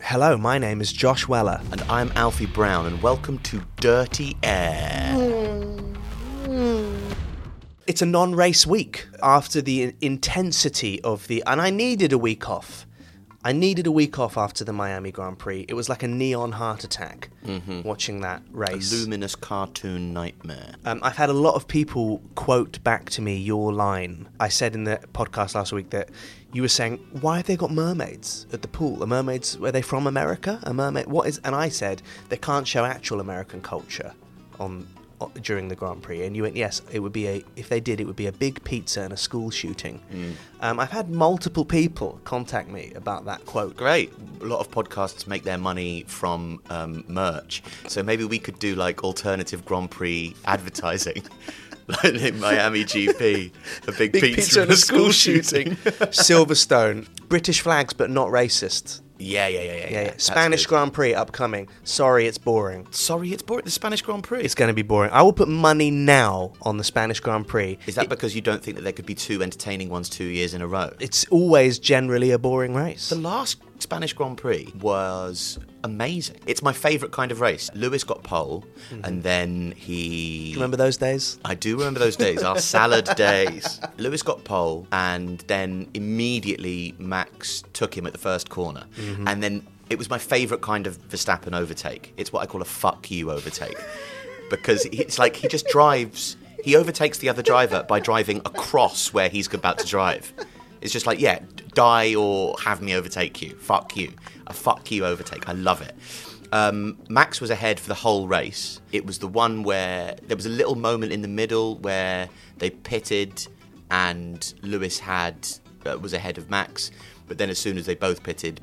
Hello, my name is Josh Weller. And I'm Alfie Brown, and welcome to Dirty Air. It's a non race week after the intensity of the. And I needed a week off. I needed a week off after the Miami Grand Prix. It was like a neon heart attack watching that race. Luminous cartoon nightmare. Um, I've had a lot of people quote back to me your line. I said in the podcast last week that you were saying, "Why have they got mermaids at the pool? Are mermaids? Were they from America? A mermaid? What is?" And I said they can't show actual American culture on, during the Grand Prix. And you went, "Yes, it would be a. If they did, it would be a big pizza and a school shooting." Um, I've had multiple people contact me about that quote. Great. A lot of podcasts make their money from um, merch. So maybe we could do like alternative Grand Prix advertising. like in Miami GP. A big, Big pizza, and a school shooting. Silverstone, British flags, but not racist. Yeah, yeah, yeah, yeah. Yeah, yeah. Spanish good. Grand Prix upcoming. Sorry, it's boring. Sorry, it's boring. The Spanish Grand Prix. It's going to be boring. I will put money now on the Spanish Grand Prix. Is that It- because you don't think that there could be two entertaining ones two years in a row? it's always generally a boring race? The last Spanish Grand Prix was amazing. It's my favourite kind of race. Lewis got pole, mm-hmm. and then he. Remember those days? I do remember those days, our salad days. Lewis got pole, and then immediately Max took him at the first corner. Mm-hmm. And then it was my favourite kind of Verstappen overtake. It's what I call a fuck you overtake. Because it's like he just drives, he overtakes the other driver by driving across where he's about to drive. It's just like, yeah, die or have me overtake you. Fuck you. A fuck you overtake. I love it. Um, Max was ahead for the whole race. It was the one where there was a little moment in the middle where they pitted and Lewis had uh, was ahead of Max, but then as soon as they both pitted,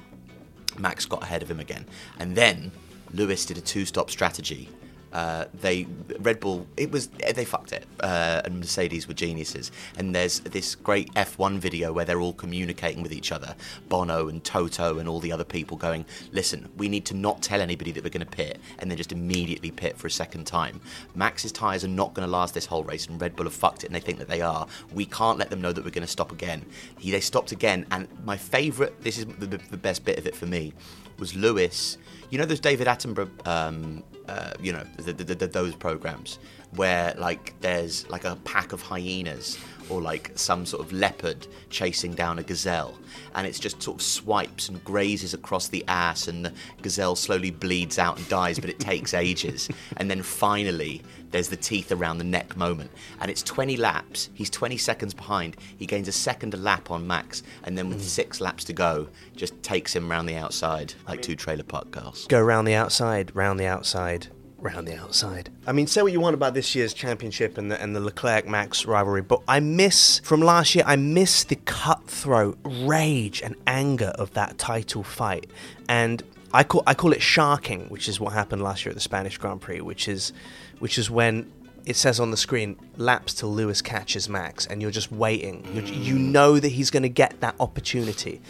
Max got ahead of him again, and then Lewis did a two-stop strategy. Uh, they Red Bull it was they fucked it uh, and Mercedes were geniuses. And there's this great F1 video where they're all communicating with each other Bono and Toto and all the other people going listen we need to not tell anybody that we're going to pit and then just immediately pit for a second time. Max's tyres are not going to last this whole race and Red Bull have fucked it and they think that they are. We can't let them know that we're going to stop again. He, they stopped again and my favourite this is the, the best bit of it for me was Lewis. You know those David Attenborough um, uh, you know the, the, the, those programs where like there's like a pack of hyenas or like some sort of leopard chasing down a gazelle. And it's just sort of swipes and grazes across the ass and the gazelle slowly bleeds out and dies but it takes ages. And then finally there's the teeth around the neck moment. And it's 20 laps. He's 20 seconds behind. He gains a second a lap on max and then with mm. six laps to go just takes him round the outside like two trailer park girls Go round the outside, round the outside, round the outside. I mean, say what you want about this year's championship and the, and the Leclerc Max rivalry, but I miss, from last year, I miss the cutthroat rage and anger of that title fight. And I call, I call it sharking, which is what happened last year at the Spanish Grand Prix, which is, which is when it says on the screen laps till Lewis catches Max, and you're just waiting. You're, you know that he's going to get that opportunity.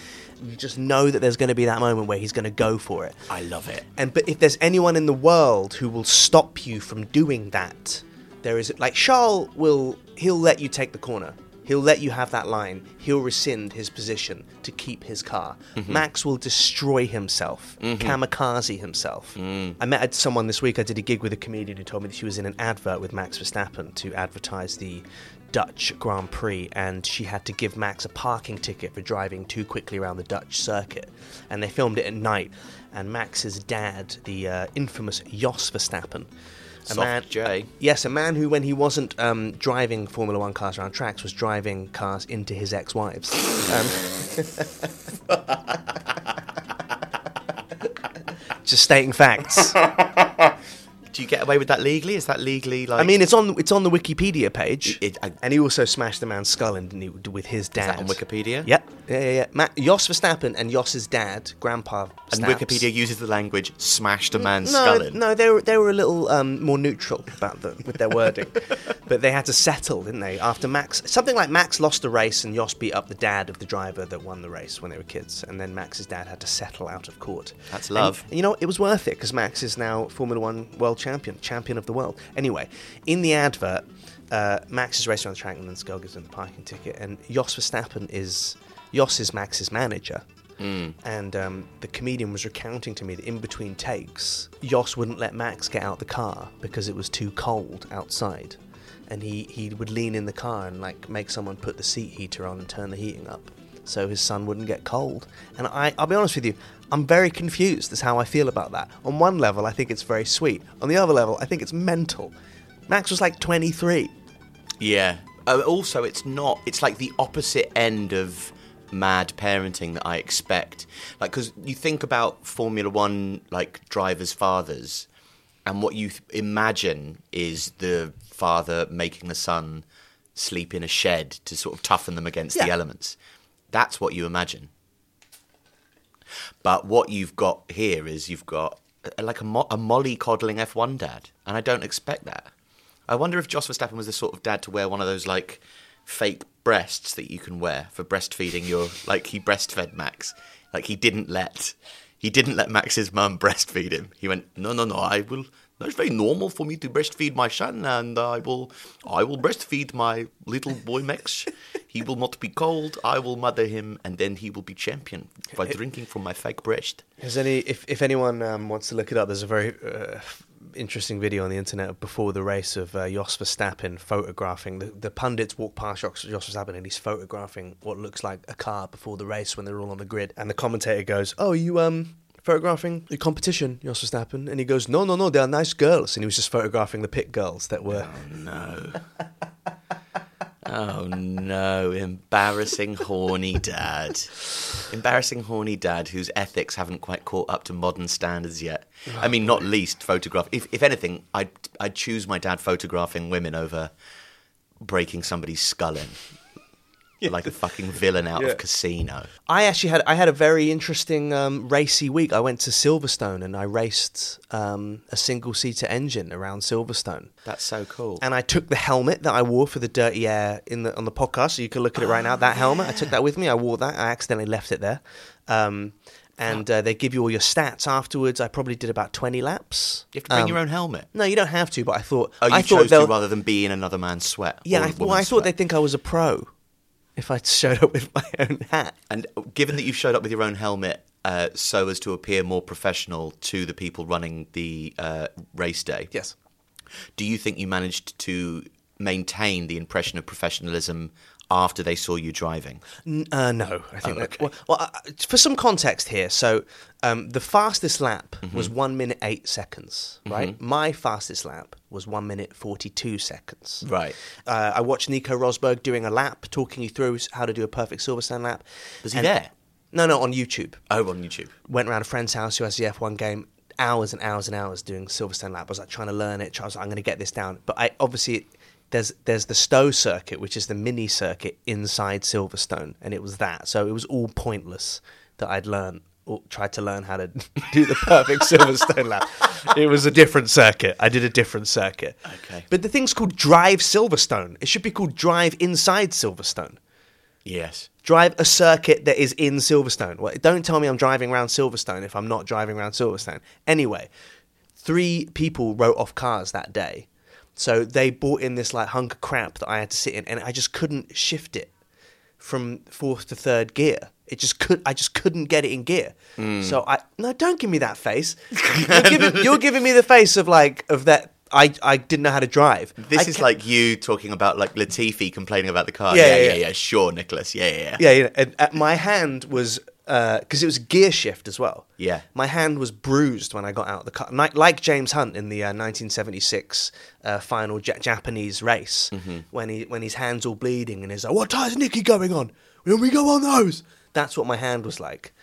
You just know that there's going to be that moment where he's going to go for it. I love it. And but if there's anyone in the world who will stop you from doing that, there is like Charles will he'll let you take the corner. He'll let you have that line. He'll rescind his position to keep his car. Mm-hmm. Max will destroy himself, mm-hmm. kamikaze himself. Mm. I met someone this week. I did a gig with a comedian who told me that she was in an advert with Max Verstappen to advertise the Dutch Grand Prix, and she had to give Max a parking ticket for driving too quickly around the Dutch circuit. And they filmed it at night. And Max's dad, the uh, infamous Jos Verstappen, a Soft J. Yes, a man who, when he wasn't um, driving Formula One cars around tracks, was driving cars into his ex-wives. Um, just stating facts. Do you get away with that legally? Is that legally like? I mean, it's on it's on the Wikipedia page, It- I- and he also smashed the man's skull in, didn't he, with his dad. that on Wikipedia? Yep, yeah, yeah, yeah. Ma- Jos Verstappen and Jos's dad, Grandpa. and Staps. Wikipedia uses the language "smashed a man's no, skull in." No, they were they were a little um, more neutral about the with their wording, but they had to settle, didn't they? After Max, something like Max lost the race and Jos beat up the dad of the driver that won the race when they were kids, and then Max's dad had to settle out of court. That's love. and you know, it was worth it because Max is now Formula One world champion, champion of the world. Anyway, in the advert, uh, Max is racing around the track and then Skull gives him the parking ticket, and Jos Verstappen is Jos is Max's manager. And um, the comedian was recounting to me that in between takes, Jos wouldn't let Max get out the car because it was too cold outside. And he, he would lean in the car and like make someone put the seat heater on and turn the heating up so his son wouldn't get cold. And I, I'll be honest with you, I'm very confused as how I feel about that. On one level, I think it's very sweet. On the other level, I think it's mental. Max was like 23. Yeah. Uh, also, it's not. It's like the opposite end of mad parenting that I expect. Like, because you think about Formula One, like drivers' fathers, and what you th- imagine is the father making the son sleep in a shed to sort of toughen them against the elements. That's what you imagine. But what you've got here is you've got uh, like a, mo- a molly coddling F1 dad, and I don't expect that. I wonder if Jos Verstappen was the sort of dad to wear one of those like fake breasts that you can wear for breastfeeding your like he breastfed Max. Like he didn't let he didn't let Max's mum breastfeed him. He went, No, no, no, I will that's very normal for me to breastfeed my son and I will I will breastfeed my little boy Max. He will not be cold. I will mother him and then he will be champion by drinking from my fake breast. Has any, if, if anyone um, wants to look it up, there's a very uh, interesting video on the internet before the race of uh, Jos Verstappen photographing. The, the pundits walk past Jos, Jos Verstappen and he's photographing what looks like a car before the race when they're all on the grid. And the commentator goes, "Oh, you um." Photographing the competition, Jos Verstappen, and he goes, "No, no, no, they are nice girls." And he was just photographing the pit girls that were. No. Oh no, embarrassing horny dad. Embarrassing horny dad whose ethics haven't quite caught up to modern standards yet. I mean, not least photograph. If, if anything, I'd, I'd choose my dad photographing women over breaking somebody's skull in. Like a fucking villain out Yeah. of Casino. I actually had I had a very interesting um, racy week. I went to Silverstone and I raced um, a single seater engine around Silverstone. That's so cool. and I took the helmet that I wore for the dirty air in the on the podcast, so you can look at it right now. That helmet, I took that with me. I wore that. I accidentally left it there. Um, and uh, they give you all your stats afterwards. I probably did about twenty laps. you have to bring Um, your own helmet. No, you don't have to. But I thought Oh, you I thought chose to they'll- rather than be in another man's sweat. Yeah, or I, a well, I woman's thought sweat. they'd think I was a pro if I'd showed up with my own hat. And given that you've showed up with your own helmet uh, so as to appear more professional to the people running the uh, race day, Yes. do you think you managed to maintain the impression of professionalism after they saw you driving? N- Uh, no, I think Oh, that. okay. Well, well uh, for some context here, so um, the fastest lap Mm-hmm. was one minute eight seconds, right? My fastest lap was one minute forty-two seconds. Right. Uh, I watched Nico Rosberg doing a lap, talking you through how to do a perfect Silverstone lap. Was he And- there? No, no, on YouTube. Oh, on YouTube. Went around a friend's house who has the F1 game. Hours and hours and hours doing Silverstone lap. I was like trying to learn it. I was like, I'm going to get this down. But I obviously there's there's the Stowe circuit, which is the mini circuit inside Silverstone, and it was that. So it was all pointless that I'd learned or tried to learn how to do the perfect Silverstone lap. It was a different circuit. I did a different circuit. Okay. But the thing's called Drive Silverstone. It should be called Drive Inside Silverstone. Yes. Drive a circuit that is in Silverstone. Well, don't tell me I'm driving around Silverstone if I'm not driving around Silverstone. Anyway, three people wrote off cars that day. So they bought in this like hunk of crap that I had to sit in, and I just couldn't shift it from fourth to third gear. It just could. I just couldn't get it in gear. So I no, don't give me that face. You're giving, you're giving me the face of like of that. I I didn't know how to drive. This I is ca- like you talking about like Latifi complaining about the car. Yeah, Yeah, yeah, yeah, yeah. yeah. Sure, Nicholas. Yeah, yeah, yeah. yeah, yeah. And, uh, my hand was because it was gear shift as well. Yeah. my hand was bruised when I got out of the car, Ni- like James Hunt in the uh, 1976 uh, final Ja- Japanese race Mm-hmm. when he when his hands all bleeding and he's like, "What tire's Niki going on? When we go on those?" That's what my hand was like.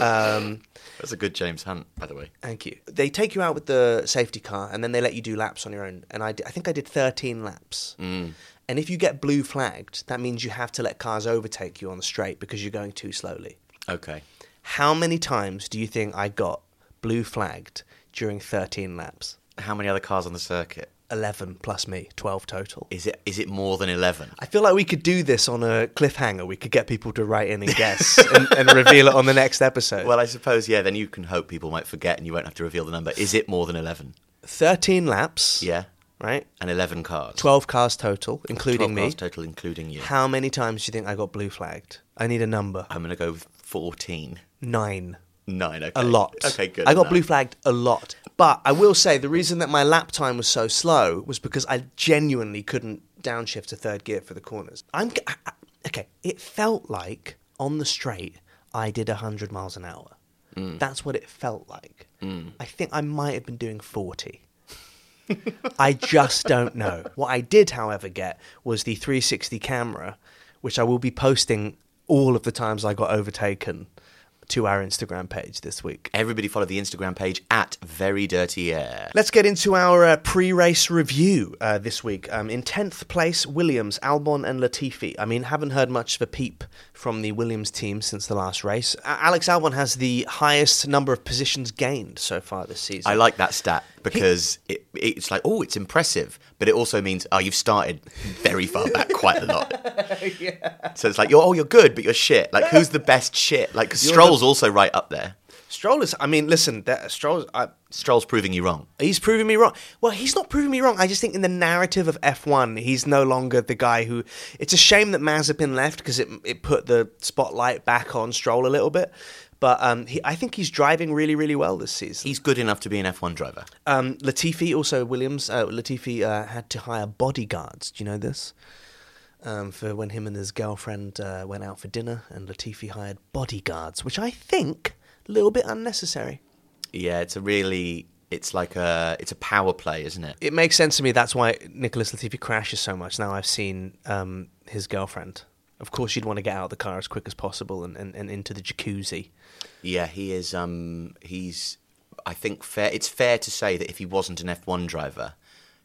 Um, That's a good James Hunt, by the way. Thank you. They take you out with the safety car, and then they let you do laps on your own. And I, think I did 13 laps. Mm. And if you get blue flagged, that means you have to let cars overtake you on the straight because you're going too slowly. Okay. How many times do you think I got blue flagged during 13 laps? How many other cars on the circuit? 11 plus me, 12 total. Is it is it more than eleven? I feel like we could do this on a cliffhanger. We could get people to write in and guess and, and reveal it on the next episode. Well, I suppose yeah. Then you can hope people might forget, and you won't have to reveal the number. Is it more than eleven? 13 laps. Yeah, Right? and eleven cars. 12 cars total, including 12 me. cars total, including you. How many times do you think I got blue flagged? I need a number. I'm gonna go with fourteen. Nine. Nine. Okay. A lot. Okay, good. I got enough. blue flagged a lot. But I will say the reason that my lap time was so slow was because I genuinely couldn't downshift to third gear for the corners. I'm g- I- I- okay. It felt like on the straight I did 100 miles an hour. Mm. That's what it felt like. I think I might have been doing 40. I just don't know. What I did, however, get was the 360 camera, which I will be posting all of the times I got overtaken to our Instagram page this week. Everybody follow the Instagram page at Very Dirty Air. Let's get into our uh, pre-race review uh, this week. Um, in tenth place, Williams, Albon, and Latifi. I mean, haven't heard much of a peep from the Williams team since the last race. A- Alex Albon has the highest number of positions gained so far this season. I like that stat because it, it's like, oh, it's impressive, but it also means, oh, you've started very far back quite a lot. So it's like, you're, oh, you're good, but you're shit. Like, who's the best shit? Like, 'cause Stroll's also right up there. Stroll is. I mean, listen, that, Stroll. I, Stroll's proving you wrong. He's proving me wrong. Well, he's not proving me wrong. I just think in the narrative of F1, he's no longer the guy who. It's a shame that Mazepin left because it it put the spotlight back on Stroll a little bit. But um, he, I think he's driving really, really well this season. He's good enough to be an F1 driver. Um, Latifi, also Williams, uh, Latifi uh, had to hire bodyguards. Do you know this? Um, for when him and his girlfriend uh, went out for dinner, and Latifi hired bodyguards, which I think a little bit unnecessary. Yeah, it's a really, it's like a, it's a power play, isn't it? It makes sense to me. That's why Nicholas Latifi crashes so much. Now I've seen um, his girlfriend. Of course, you'd want to get out of the car as quick as possible and, and, and into the jacuzzi. Yeah, he is. Um, he's. I think fair. It's fair to say that if he wasn't an F1 driver,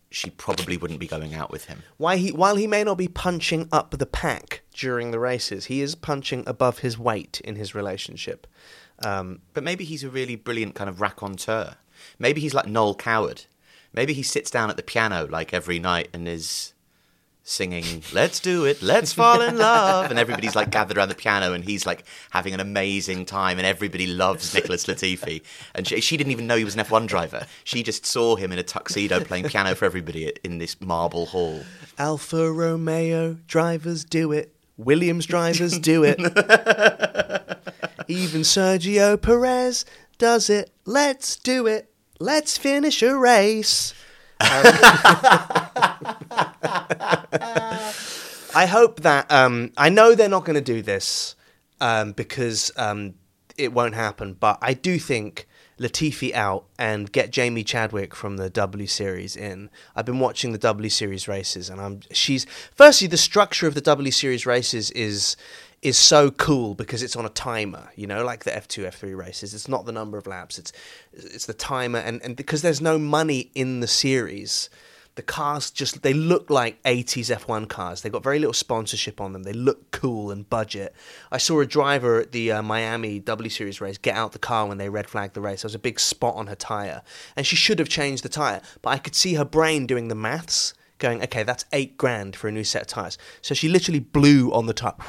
she probably wouldn't be going out with him. Why he, while he may not be punching up the pack during the races, he is punching above his weight in his relationship. Um, But maybe he's a really brilliant kind of raconteur. Maybe he's like Noel Coward. Maybe he sits down at the piano like every night and is singing "Let's do it, let's fall in love," and everybody's like gathered around the piano, and he's like having an amazing time, and everybody loves Nicholas Latifi. And she, she didn't even know he was an F1 driver. She just saw him in a tuxedo playing piano for everybody in this marble hall. Alfa Romeo drivers do it. Williams drivers do it. Even Sergio Perez does it. Let's do it. Let's finish a race. I hope that um, I know they're not going to do this um, because um, it won't happen. But I do think Latifi out and get Jamie Chadwick from the W Series in. I've been watching the W Series races, and I'm she's firstly the structure of the W Series races is is so cool because it's on a timer, you know, like the F2, F3 races. It's not the number of laps, it's it's the timer and, and because there's no money in the series, The cars just they look like 80s F1 cars. They've got very little sponsorship on them. They look cool and budget. I saw a driver at the uh, Miami W Series race get out the car when they red flagged the race. There was a big spot on her tire, and she should have changed the tire. But I could see her brain doing the maths, going, "Okay, that's eight grand for a new set of tires." So she literally blew on the top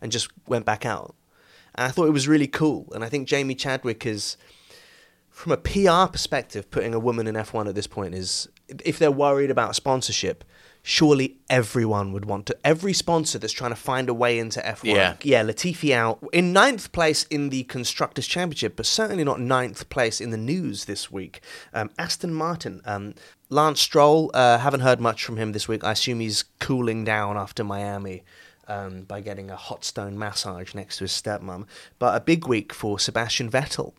and just went back out. And I thought it was really cool. And I think Jamie Chadwick is from a PR perspective, putting a woman in F1 at this point is, if they're worried about sponsorship, surely everyone would want to. Every sponsor that's trying to find a way into F1. Yeah. Yeah, Latifi out in ninth place in the Constructors' Championship, but certainly not ninth place in the news this week. Um, Aston Martin. Um, Lance Stroll, uh, haven't heard much from him this week. I assume he's cooling down after Miami. Um, by getting a hot stone massage next to his stepmom. But a big week for Sebastian Vettel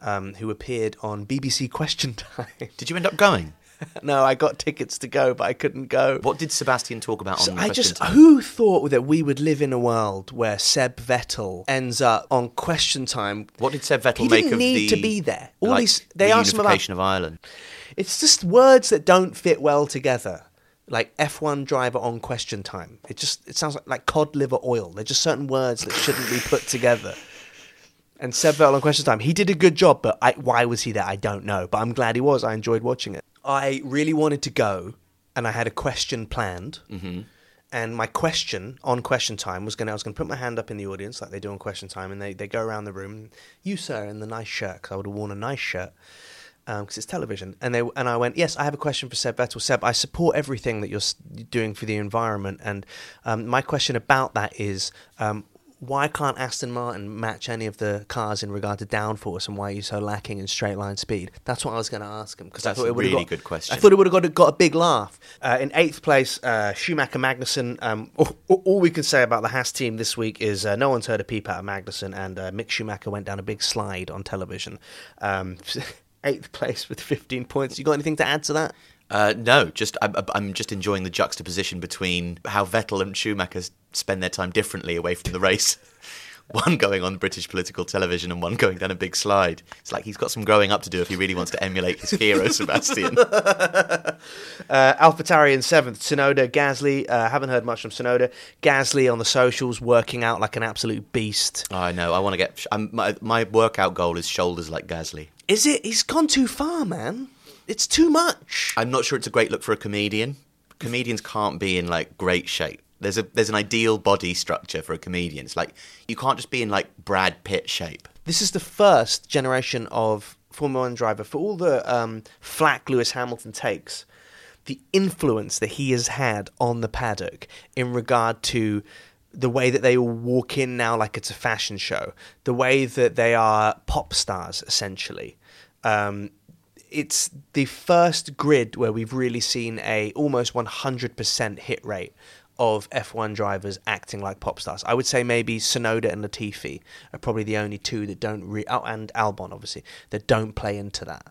um, who appeared on BBC Question Time. Did you end up going? no, I got tickets to go, but I couldn't go. What did Sebastian talk about So the I question just time? who thought that we would live in a world where Seb Vettel ends up on Question Time? What did Seb Vettel He make didn't of need the to be there. All like, these they asked him about of Ireland? It's just words that don't fit well together. Like F1 driver on question time. It just it sounds like, like cod liver oil. They're just certain words that shouldn't be put together. And Seb Vettel on question time, he did a good job, but I, why was he there? I don't know. But I'm glad he was. I enjoyed watching it. I really wanted to go, and I had a question planned. Mm-hmm. And my question on question time was going to, I was going to put my hand up in the audience like they do on question time, and they, they go around the room. You, sir, in the nice shirt, because I would have worn a nice shirt because it's television. And they and I went, yes, I have a question for Seb Vettel. Seb, I support everything that you're doing for the environment, and um, my question about that is. Um, why can't Aston Martin match any of the cars in regard to downforce, and why are you so lacking in straight line speed? That's what I was going to ask him because I That's thought a it would have really got, good question. I thought it would have got a, got a big laugh. Uh, in eighth place, uh, Schumacher Magnussen. Um, all, all we can say about the Haas team this week is uh, no one's heard a peep out of Magnussen, and uh, Mick Schumacher went down a big slide on television. Eighth place with 15 points. You got anything to add to that? Uh, no, just I'm, I'm just enjoying the juxtaposition between how Vettel and Schumacher spend their time differently away from the race. One going on British political television and one going down a big slide. It's like he's got some growing up to do if he really wants to emulate his hero, Sebastian. Uh, AlphaTauri in seventh, Tsunoda, Gasly. Uh, haven't heard much from Tsunoda. Gasly on the socials, working out like an absolute beast. I know. I want to get. I'm, my my workout goal is shoulders like Gasly. Is it? He's gone too far, man. It's too much. I'm not sure it's a great look for a comedian. Comedians can't be in like great shape. There's a there's an ideal body structure for a comedian. It's like you can't just be in like Brad Pitt shape. This is the first generation of Formula One driver for all the um, flack Lewis Hamilton takes. The influence that he has had on the paddock in regard to the way that they walk in now like it's a fashion show, the way that they are pop stars essentially. Um, it's the first grid where we've really seen a almost 100% hit rate of F1 drivers acting like pop stars. I would say maybe Tsunoda and Latifi are probably the only two that don't re- oh, and Albon obviously that don't play into that.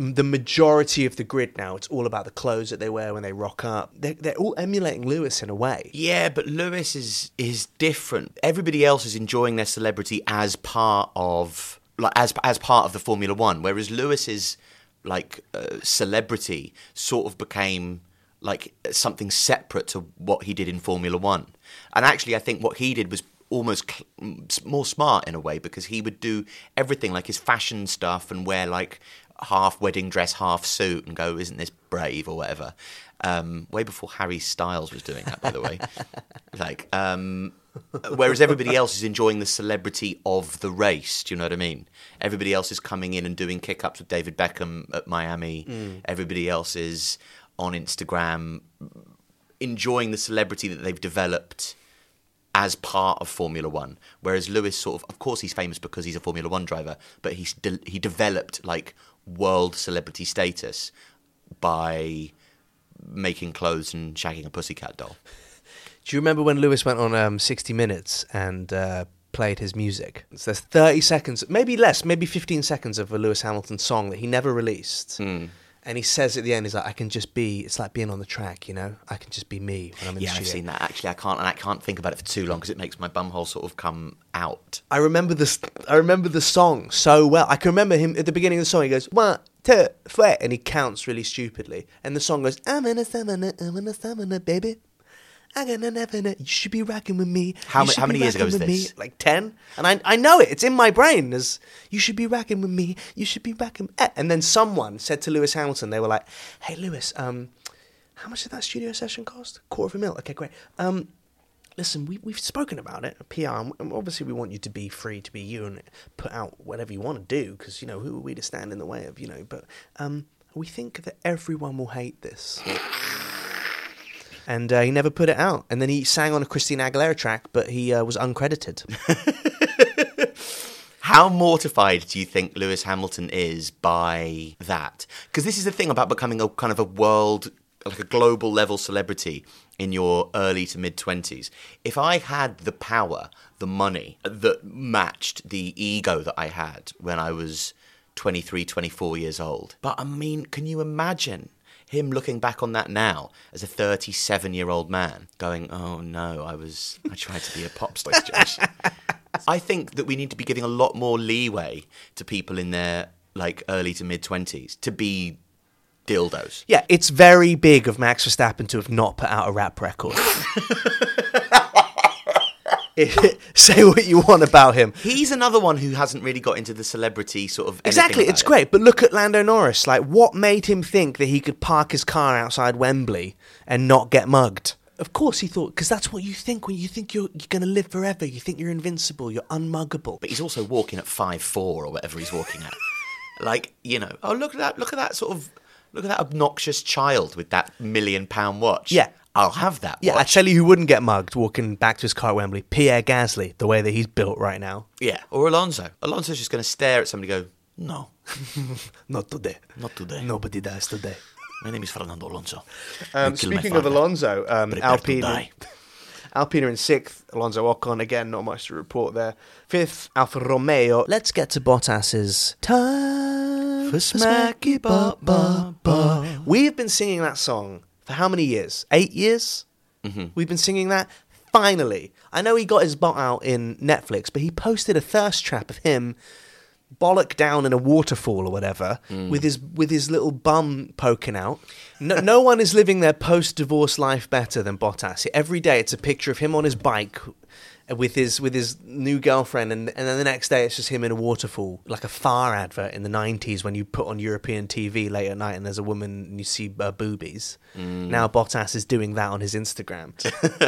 The majority of the grid now, it's all about the clothes that they wear when they rock up. They're, they're all emulating Lewis in a way. Yeah, but Lewis is is different. Everybody else is enjoying their celebrity as part of like as as part of the Formula One, whereas Lewis's like uh, celebrity sort of became like something separate to what he did in Formula One. And actually, I think what he did was almost cl- more smart in a way because he would do everything like his fashion stuff and wear like half wedding dress, half suit, and go, "Isn't this brave?" or whatever. Um, way before Harry Styles was doing that, by the way. like, um, whereas everybody else is enjoying the celebrity of the race. Do you know what I mean? Everybody else is coming in and doing kick ups with David Beckham at Miami. Everybody else is on Instagram enjoying the celebrity that they've developed as part of Formula One. Whereas Lewis, sort of, of course, he's famous because he's a Formula One driver, but he's de- he developed like world celebrity status by making clothes and shagging a pussycat doll. Do you remember when Lewis went on um, 60 Minutes and uh, played his music? So there's 30 seconds, maybe less, maybe 15 seconds of a Lewis Hamilton song that he never released. And he says at the end, he's like, I can just be, it's like being on the track, you know? I can just be me when I'm in Yeah, the I've seen that. Actually, I can't, and I can't think about it for too long because it makes my bumhole sort of come out. I remember this. I remember the song so well. I can remember him at the beginning of the song. He goes, "One, two, three, and he counts really stupidly. And the song goes, I'm in a summoner, I'm in a summoner, baby. I'm gonna. You should be rocking with me. How ma- how many years ago was this? Me. Like 10. And I, I know it. It's in my brain. As you should be rocking with me. You should be rocking. eh." And then someone said to Lewis Hamilton, they were like, hey, Lewis, um, how much did that studio session cost? Quarter of a mil. Okay, great. Um, listen, we, we've spoken about it, PR, and obviously we want you to be free to be you and put out whatever you want to do, because, you know, who are we to stand in the way of, you know, but um, we think that everyone will hate this. And uh, he never put it out. And then he sang on a Christina Aguilera track, but he uh, was uncredited. How mortified do you think Lewis Hamilton is by that? Because this is the thing about becoming a kind of a world, like a global level celebrity in your early to mid 20s. If I had the power, the money that matched the ego that I had when I was 23, 24 years old. But I mean, can you imagine? Him looking back on that now as a 37 year old man, going, Oh no, I was, I tried to be a pop star. Josh." I think that we need to be giving a lot more leeway to people in their like early to mid twenties to be dildos. yeah, it's very big of Max Verstappen to have not put out a rap record. It- say what you want about him. He's another one who hasn't really got into the celebrity sort of Exactly, it's it. great. But look at Lando Norris. Like, what made him think that he could park his car outside Wembley and not get mugged? Of course, he thought because that's what you think when you think you're you're going to live forever. You think you're invincible. You're unmuggable. But he's also walking at five four or whatever he's walking at. like you know, oh look at that! Look at that sort of look at that obnoxious child with that million pound watch. Yeah. I'll have that. Yeah, I watch. tell you who wouldn't get mugged walking back to his car at Wembley. Pierre Gasly, the way that he's built right now. yeah. Or Alonso. Alonso's just going to stare at somebody and go, no, Not today. not today. Nobody dies today. My name is Fernando Alonso. Um, You killed my speaking of. Alonso, um, Prepare Alpine, die. Alpine in sixth. Alonso Ocon again, not much to report there. Fifth, Alfa Romeo. Let's get to Bottas's time For smacky ba ba ba. We've been singing that song for how many years? Eight years. Mm-hmm. We've been singing that. Finally, I know he got his bot out in Netflix, but he posted a thirst trap of him bollock down in a waterfall or whatever with his with his little bum poking out. No, no one is living their post-divorce life better than Bottas. Every day, it's a picture of him on his bike with his with his new girlfriend, and and then the next day, it's just him in a waterfall, like a far advert in the '90s when you put on European TV late at night and there's a woman and you see uh, boobies. Now Bottas is doing that on his Instagram.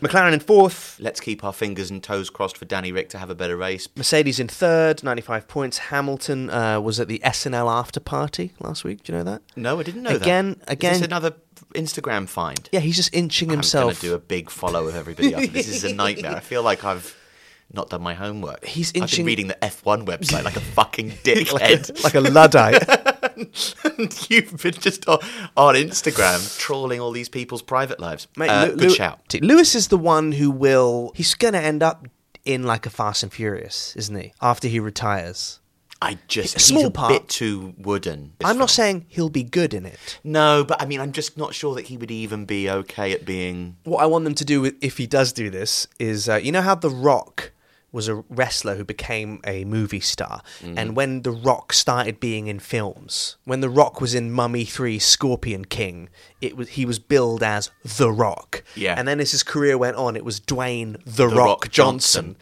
McLaren in fourth. Let's keep our fingers and toes crossed for Danny Ric to have a better race. Mercedes in third, 95 points. Hamilton uh, was at the SNL after party last week. Do you know that? No, I didn't know Again- that. again- this another Instagram find? Yeah, he's just inching I'm himself. going to do a big follow of everybody up. This is a nightmare. I feel like I've not done my homework. He's I've inching- been reading the F1 website like a fucking dickhead. like a luddite. and you've been just on, on Instagram trawling all these people's private lives. Mate, Uh, Lew- good Lew- shout. Lewis is the one who will. He's going to end up in like a Fast and Furious, isn't he? After he retires. I just A small part. bit too wooden. I'm not saying he'll be good in it. no, but I mean, I'm just not sure that he would even be okay at being. What I want them to do with- if he does do this is, uh, you know how The Rock was a wrestler who became a movie star, Mm-hmm. and when The Rock started being in films, when The Rock was in Mummy Three, Scorpion King, it was he was billed as The Rock. Yeah. and then as his career went on, it was Dwayne The, The Rock, Rock Johnson. Johnson.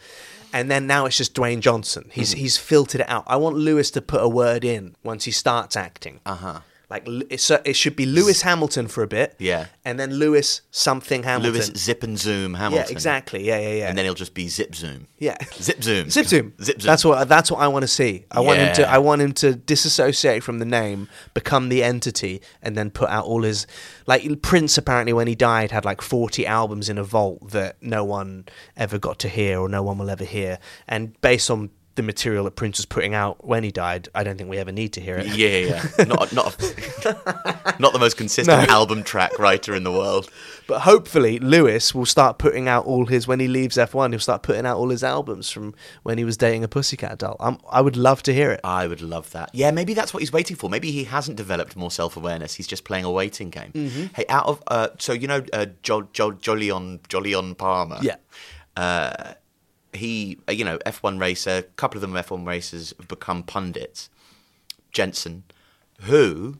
And then now it's just Dwayne Johnson. He's Mm-hmm. he's filtered it out. I want Lewis to put a word in once he starts acting. Uh Uh-huh. Like it should be Lewis Hamilton for a bit. Yeah. And then Lewis something Hamilton. Lewis Zip and Zoom Hamilton. Yeah, exactly. Yeah, yeah, yeah. And then he'll just be Zip Zoom. yeah. Zip Zoom. Zip zoom. Zip Zoom. That's what that's what I want to see. I want him to I want him to disassociate from the name, become the entity, and then put out all his like Prince apparently when he died had like forty albums in a vault that no one ever got to hear or no one will ever hear. And based on the material that Prince was putting out when he died, I don't think we ever need to hear it. Yeah, yeah, yeah. not not a, not the most consistent No. album track writer in the world. But hopefully, Lewis will start putting out all his when he leaves F1. He'll start putting out all his albums from when he was dating a pussycat doll. i I would love to hear it. I would love that. Yeah, maybe that's what he's waiting for. Maybe he hasn't developed more self awareness. He's just playing a waiting game. Mm-hmm. Hey, out of uh, so you know uh, jo- jo- Jolyon Jolyon Palmer. Yeah. Uh, he, uh, you know, F1 racer. A couple of them F1 racers have become pundits. Jensen, who,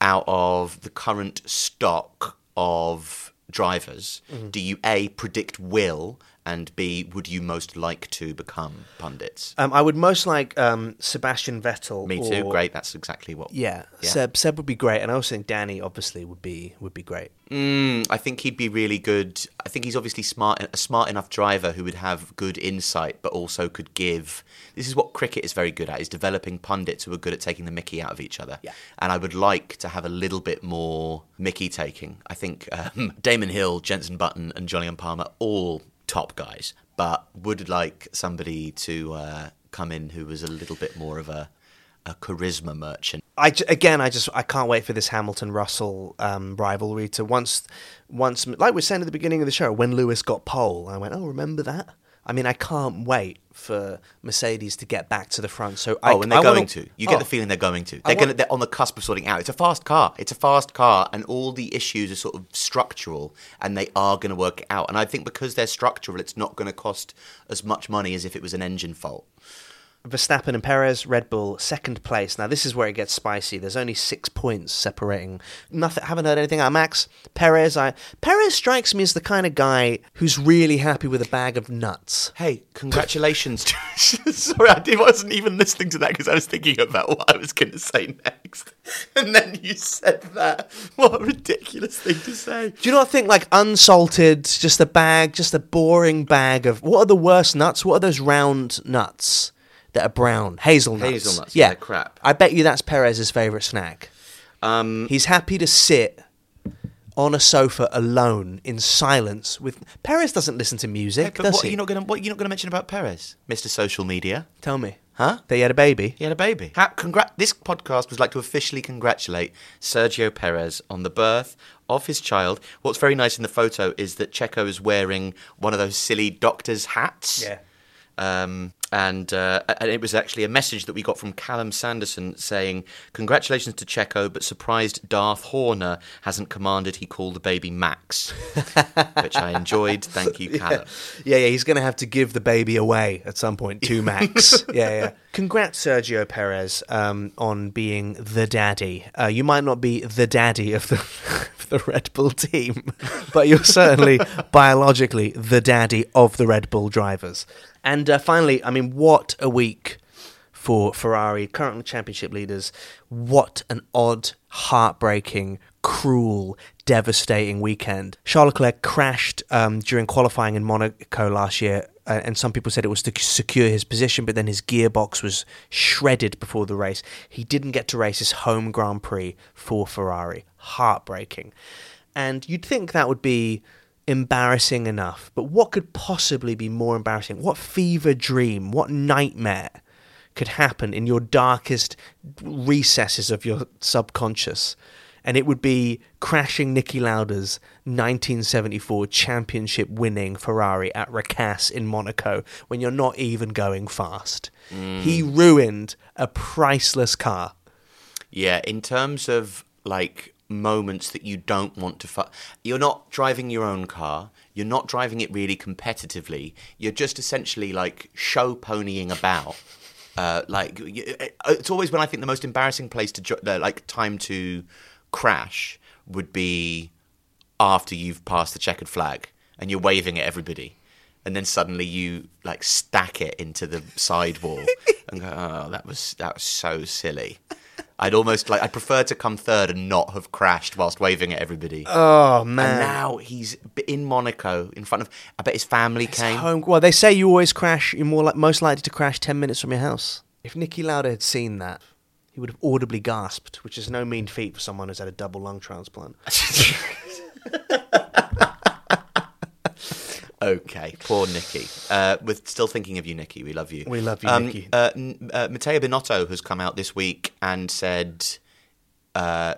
out of the current stock of drivers, Mm-hmm. do you A, predict will, and B, would you most like to become pundits? Um, I would most like um, Sebastian Vettel. Me too. or- Great. That's exactly what. Yeah, Yeah. Seb. Seb would be great, and I also think Danny obviously would be would be great. Mm, I think he'd be really good. I think he's obviously smart, a smart enough driver who would have good insight, but also could give. This is what cricket is very good at: is developing pundits who are good at taking the Mickey out of each other. Yeah. And I would like to have a little bit more Mickey taking. I think um, Damon Hill, Jensen Button, and and Palmer all top guys, but would like somebody to uh, come in who was a little bit more of a a charisma merchant. I again, I just I can't wait for this Hamilton Russell um, rivalry to once once like we were saying at the beginning of the show when Lewis got pole. I went, oh, remember that? I mean, I can't wait for Mercedes to get back to the front. So oh, I, Oh, and they're I wanna- going to. You get Oh. the feeling they're going to. They're want- going. They're on the cusp of sorting out. It's a fast car. It's a fast car, and all the issues are sort of structural, and they are going to work it out. And I think because they're structural, it's not going to cost as much money as if it was an engine fault. Verstappen and Perez, Red Bull, second place. Now this is where it gets spicy. There's only six points separating. Nothing. Haven't heard anything out of Max Perez. I Perez strikes me as the kind of guy who's really happy with a bag of nuts. Hey, congratulations! Sorry, I wasn't even listening to that because I was thinking about what I was going to say next, and then you said that. What a ridiculous thing to say. Do you not think like unsalted, just a bag, just a boring bag of what are the worst nuts? What are those round nuts that are brown? Hazelnuts. Hazelnuts, yeah, crap. I bet you that's Perez's favorite snack. Um, He's happy to sit on a sofa alone in silence with Perez doesn't listen to music, but does what are he? you not going to? What are you not going to mention about Perez, Mister Social Media? Tell me. Huh? They had a baby. He had a baby. Ha- congrat- this podcast was like to officially congratulate Sergio Perez on the birth of his child. What's very nice in the photo is that Checo is wearing one of those silly doctor's hats. Yeah. Um, and, uh, and it was actually a message that we got from Callum Sanderson saying, Congratulations to Checo, but surprised Darth Horner hasn't commanded he call the baby Max. Which I enjoyed. Thank you, Callum. Yeah, yeah, he's going to have to give the baby away at some point to Max. yeah, yeah. Congrats, Sergio Perez, um, on being the daddy. Uh, you might not be the daddy of the, of the Red Bull team, but you're certainly biologically the daddy of the Red Bull drivers. And uh, finally, I mean, what a week for Ferrari, current championship leaders. What an odd, heartbreaking, cruel, devastating weekend. Charles Leclerc crashed um, during qualifying in Monaco last year, and some people said it was to secure his position, but then his gearbox was shredded before the race. He didn't get to race his home Grand Prix for Ferrari. Heartbreaking. And you'd think that would be embarrassing enough, but what could possibly be more embarrassing? What fever dream, what nightmare could happen in your darkest recesses of your subconscious? And it would be crashing Niki Lauda's 1974 championship winning Ferrari at Rascasse in Monaco when you're not even going fast. He ruined a priceless car. Yeah, in terms of like moments that you don't want to fu- you're not driving your own car you're not driving it really competitively you're just essentially like show ponying about uh, like it's always when i think the most embarrassing place to jo- like time to crash would be after you've passed the checkered flag and you're waving at everybody and then suddenly you like stack it into the side wall and go oh that was that was so silly I'd almost like I'd prefer to come third and not have crashed whilst waving at everybody. Oh man! and now he's in Monaco in front of. I bet his family came. Home, well, they say you always crash. You're more like most likely to crash ten minutes from your house. If Niki Lauda had seen that, he would have audibly gasped, which is no mean feat for someone who's had a double lung transplant. Okay, poor Niki. Uh, we're still thinking of you, Niki. We love you. We love you, um, Niki. Uh, uh, Matteo Binotto has come out this week and said. Uh,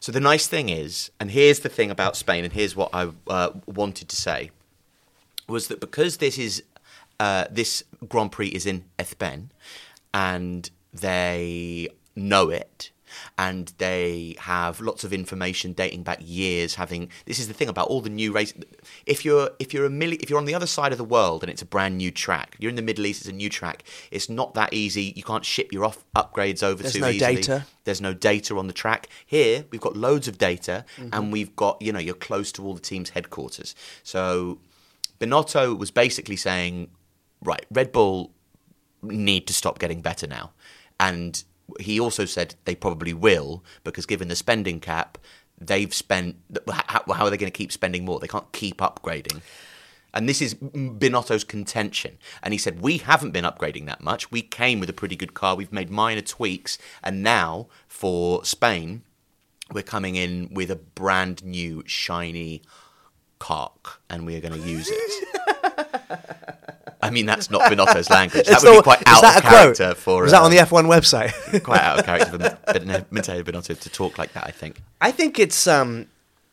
so the nice thing is, and here's the thing about Spain, and here's what I uh, wanted to say, was that because this is uh, this Grand Prix is in Ethben, and they know it, and they have lots of information dating back years. Having this is the thing about all the new race. If you're if you're a milli, if you're on the other side of the world and it's a brand new track, you're in the Middle East. It's a new track. It's not that easy. You can't ship your off upgrades over There's too no easily. data. There's no data on the track. Here, we've got loads of data, Mm-hmm. and we've got, you know, you're close to all the team's headquarters. So Binotto was basically saying, right, Red Bull need to stop getting better now. And he also said they probably will, because given the spending cap, they've spent, how, how are they going to keep spending more? They can't keep upgrading. And this is Binotto's contention. And he said, We haven't been upgrading that much. We came with a pretty good car. We've made minor tweaks. And now for Spain, we're coming in with a brand new, shiny cock. And we are going to use it. I mean, that's not Binotto's language. That would be quite out of a quote? character for. Was that on uh, the F1 website? quite out of character for Matteo Binotto to talk like that, I think. I think it's um,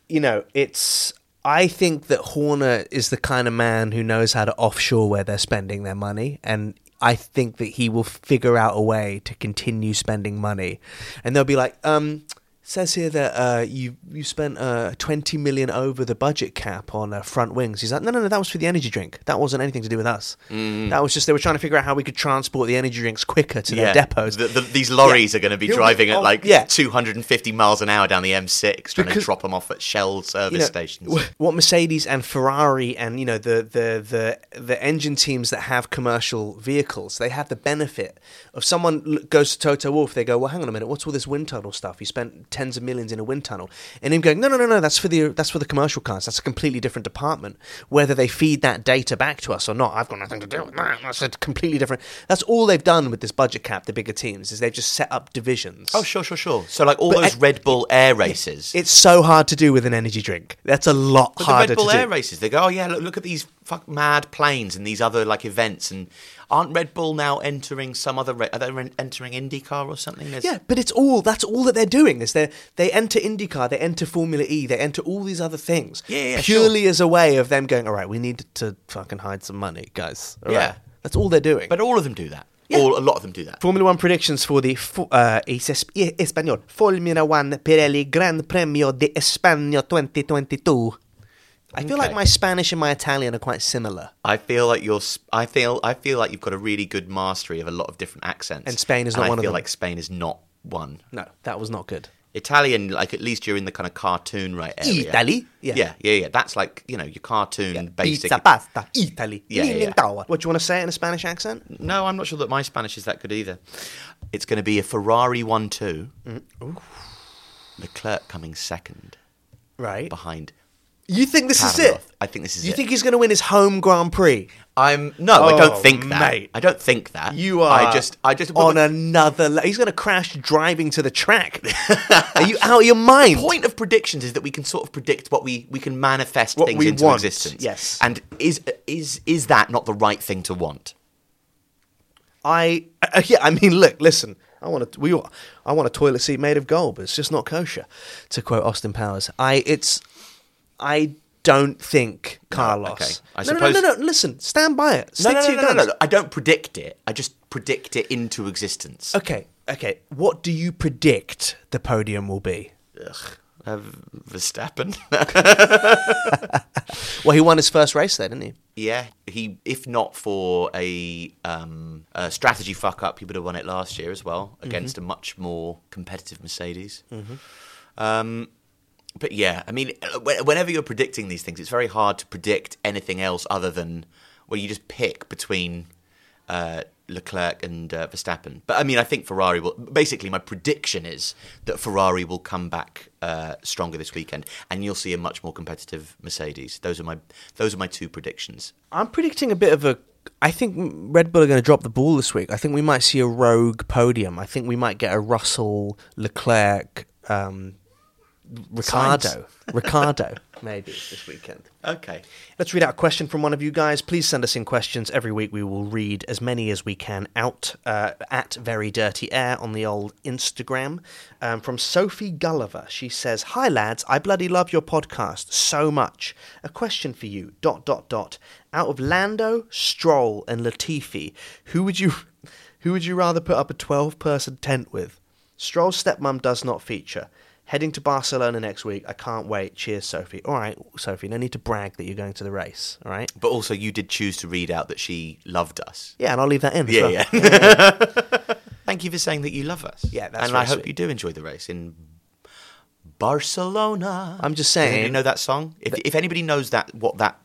you know, it's. I think that Horner is the kind of man who knows how to offshore where they're spending their money, and I think that he will figure out a way to continue spending money, and they'll be like, um. Says here that uh, you you spent uh, twenty million over the budget cap on uh, front wings. He's like, no, no, no, that was for the energy drink. That wasn't anything to do with us. That was just they were trying to figure out how we could transport the energy drinks quicker to their depots. The, the, these lorries Yeah. are going to be You'll be- driving at oh, like yeah. 250 miles an hour down the M6, trying to drop them off at Shell service you know, stations. What Mercedes and Ferrari and you know the, the the the engine teams that have commercial vehicles, they have the benefit of someone goes to Toto Wolff, they go, well, hang on a minute, what's all this wind tunnel stuff? You spent tens of millions in a wind tunnel, and him going, no, no, no, no, that's for the that's for the commercial cars. That's a completely different department. Whether they feed that data back to us or not, I've got nothing to do with that. That's a completely different. That's all they've done with this budget cap. The bigger teams is they've just set up divisions. Oh, sure, sure, sure. So, like all But those I- Red Bull air races. It's so hard to do with an energy drink. That's a lot But the harder Red Bull to do. air races, they go, oh yeah, look, look at these fuck mad planes and these other like events, and aren't Red Bull now entering some other? Re- are they re- entering IndyCar or something? There's- Yeah, but it's all that's all that they're doing is they they enter IndyCar, they enter Formula E, they enter all these other things. Yeah, yeah, purely as a way of them going, all right, we need to fucking hide some money, guys. All Yeah. right." that's all they're doing. but all of them do that. Yeah. All a lot of them do that. Formula One predictions for the uh, es es- español Formula One Pirelli Gran Premio de España 2022. I feel like my Spanish and my Italian are quite similar. I feel like you're. I feel. I feel like you've got a really good mastery of a lot of different accents. And Spain is and not I one of them. I feel like Spain is not one. No, that was not good. Italian, like at least you're in the kind of cartoon right area. Italy? Yeah. Yeah, yeah, yeah. That's like you know your cartoon basic. Pizza, pasta, Italy. Yeah, yeah, yeah. What do you want to say in a Spanish accent? No, I'm not sure that my Spanish is that good either. It's going to be a Ferrari one-two. Mm, Leclerc coming second Right. behind. You think this is it? I think this is You it. think he's going to win his home Grand Prix? I'm no, I Oh, don't think that. mate. I don't think that. You are. I just, I just on another. Le- he's going to crash driving to the track. are you out of your mind? point of predictions is that we can sort of predict what we we can manifest What things we into want, existence. yes. And is is is that not the right thing to want? I uh, yeah. I mean, look, listen. I want to. We. all- I want a toilet seat made of gold, but it's just not kosher. To quote Austin Powers, I. It's. I don't think Carlos. okay. I no, no, suppose- no, no, no. Listen, stand by it. Stick no, no, to no, your no, no, guns. no, I don't predict it. I just predict it into existence. Okay, okay. What do you predict the podium will be? Ugh. Uh, Verstappen. Well, he won his first race there, didn't he? yeah, he. If not for a, um, a strategy fuck up, he would have won it last year as well against a much more competitive Mercedes. Um, but yeah, I mean, uh, whenever you're predicting these things, it's very hard to predict anything else other than well, you just pick between uh, Leclerc and uh, Verstappen. But I mean, I think Ferrari will. Basically, my prediction is that Ferrari will come back uh, stronger this weekend, and you'll see a much more competitive Mercedes. Those are my those are my two predictions. I'm predicting a bit of a. I think Red Bull are going to drop the ball this week. I think we might see a rogue podium. I think we might get a Russell, Leclerc, um, Ricciardo, Ricciardo, maybe this weekend. Okay. Let's read out a question from one of you guys. Please send us in questions. Every week we will read as many as we can out uh, at Very Dirty Air on the old Instagram. Um, from Sophie Gulliver. She says, Hi lads, I bloody love your podcast so much. A question for you, dot, dot, dot. Out of Lando, Stroll and Latifi, who would you... Who would you rather put up a 12 person tent with? Stroll's stepmom does not feature. Heading to Barcelona next week. I can't wait. Cheers, Sophie. All right, Sophie. No need to brag that you're going to the race. All right. But also, you did choose to read out that she loved us. Yeah, and I'll leave that in. as Yeah, well. yeah. Thank you for saying that you love us. Yeah, that's and very I hope sweet. you do enjoy the race in Barcelona. I'm just Does anybody saying know that song? If, if anybody knows that, what that,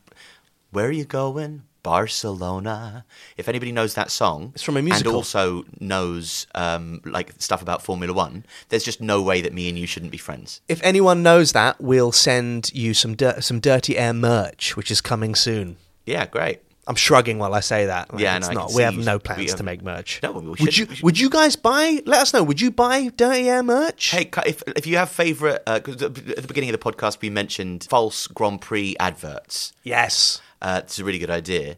where are you going? Barcelona. If anybody knows that song, It's from a musical. and also knows um, like stuff about Formula One, there's just no way that me and you shouldn't be friends. If anyone knows that, we'll send you some dir- some dirty air merch, which is coming soon. Yeah, great. I'm shrugging while I say that. Like, Yeah, it's no, not. We have no plans have- to make merch. No, we would you? we should- Would you guys buy? Let us know. Would you buy dirty air merch? Hey, if if you have favourite, uh 'cause at the beginning of the podcast we mentioned false Grand Prix adverts. Yes. Uh, it's a really good idea.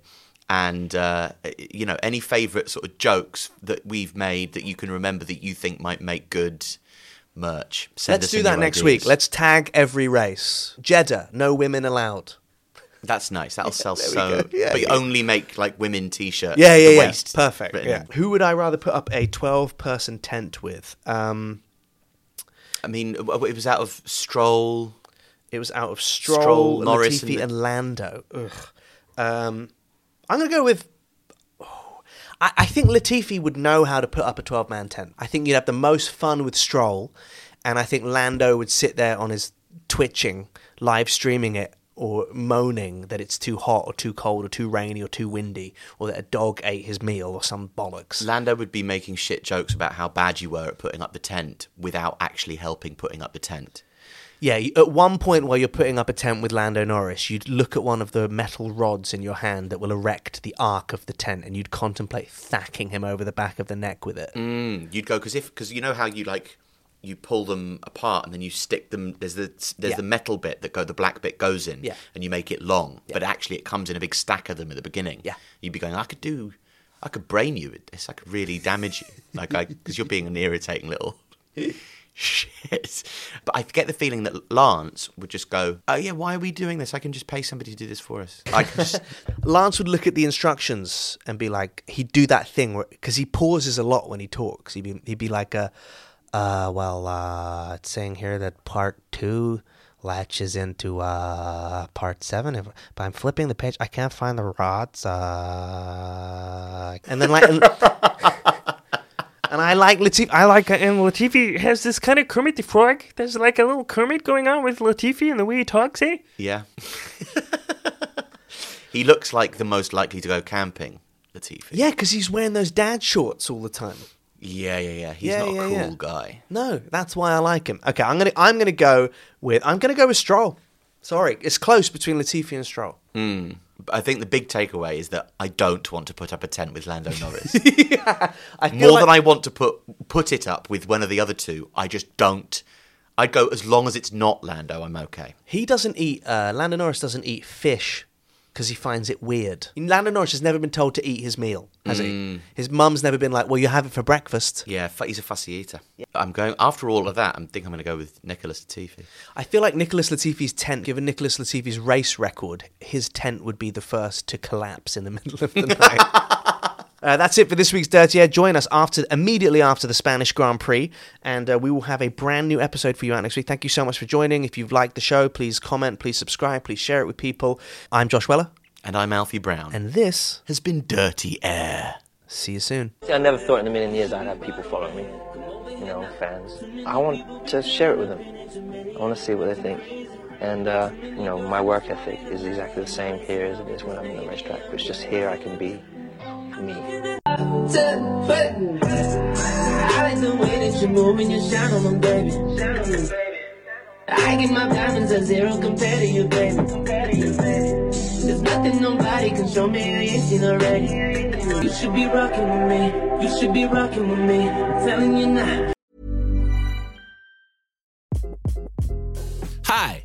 And uh, you know, any favourite sort of jokes that we've made that you can remember that you think might make good merch. Send Let's do that next ideas. week. Let's tag every race. Jeddah, no women allowed. That's nice. That'll sell there so. Yeah, but you yeah. only make like women t-shirts. Yeah, yeah, yeah. waist Perfect. Yeah. in. Who would I rather put up a 12 person tent with? Um, I mean, it was out of Stroll. It was out of Stroll, Stroll, Norris, Latifi, and- and, Lando. Ugh. Um, I'm going to go with. oh, I, I think Latifi would know how to put up a 12 man tent. I think you'd have the most fun with Stroll, and I think Lando would sit there on his twitching, live streaming it, or moaning that it's too hot or too cold or too rainy or too windy, or that a dog ate his meal or some bollocks. Lando would be making shit jokes about how bad you were at putting up the tent without actually helping putting up the tent. Yeah, at one point while you're putting up a tent with Lando Norris, you'd look at one of the metal rods in your hand that will erect the arc of the tent, and you'd contemplate thacking him over the back of the neck with it. Mm, you'd go because if because you know how you like you pull them apart and then you stick them. There's the there's Yeah. the metal bit that go the black bit goes in, Yeah. and you make it long, but actually it comes in a big stack of them at the beginning. Yeah. you'd be going, I could do, I could brain you with this. I could really damage you, like I because you're being an irritating little. Shit, but I get the feeling that Lance would just go, "Oh yeah, why are we doing this? I can just pay somebody to do this for us." I can just Lance would look at the instructions and be like, he'd do that thing because he pauses a lot when he talks. He'd be, he'd be like, uh, uh, well, uh, it's saying here that part two latches into uh, part seven. If, but I'm flipping the page, I can't find the rods. Uh, and then like. I like Latif. I like And Latifi has this kind of Kermit the Frog. There's like a little Kermit going on with Latifi and the way he talks, eh? Yeah. he looks like the most likely to go camping, Latifi. Yeah, because he's wearing those dad shorts all the time. Yeah, yeah, yeah. He's Yeah, not a cool yeah. guy. No, that's why I like him. Okay, I'm gonna I'm gonna go with I'm gonna go with Stroll. Sorry, it's close between Latifi and Stroll. But I think the big takeaway is that I don't want to put up a tent with Lando Norris. I More like, than I want to put put it up with one of the other two, I just don't. I'd go as long as it's not Lando, I'm okay. he doesn't eat. Uh, Lando Norris doesn't eat fish because he finds it weird. Lando Norris has never been told to eat his meal, has he? Mm. His mum's never been like, "Well, you have it for breakfast." Yeah, he's a fussy eater. I'm going after all of that. I think I'm going to go with Nicholas Latifi. I feel like Nicholas Latifi's tent, given Nicholas Latifi's race record, his tent would be the first to collapse in the middle of the night. Uh, that's it for this week's Dirty Air. Join us after immediately after the Spanish Grand Prix, and uh, we will have a brand new episode for you out next week. Thank you so much for joining. If you've liked the show, please comment, please subscribe, please share it with people. I'm Josh Weller, And I'm Alfie Brown. and this. has been Dirty Air. See you soon. I never thought in a million years I'd have people follow me, you know, fans. I want to share it with them. I want to see what they think. And, uh, you know, my work ethic is exactly the same here as it is when I'm in the racetrack. It's just here I can be me. I like the way that you move and you shine on them, baby. I get my diamonds at zero compared to you, baby. There's nothing nobody can show me I ain't seen already. You should be rocking with me. You should be rocking with me. I'm telling you now. Hi,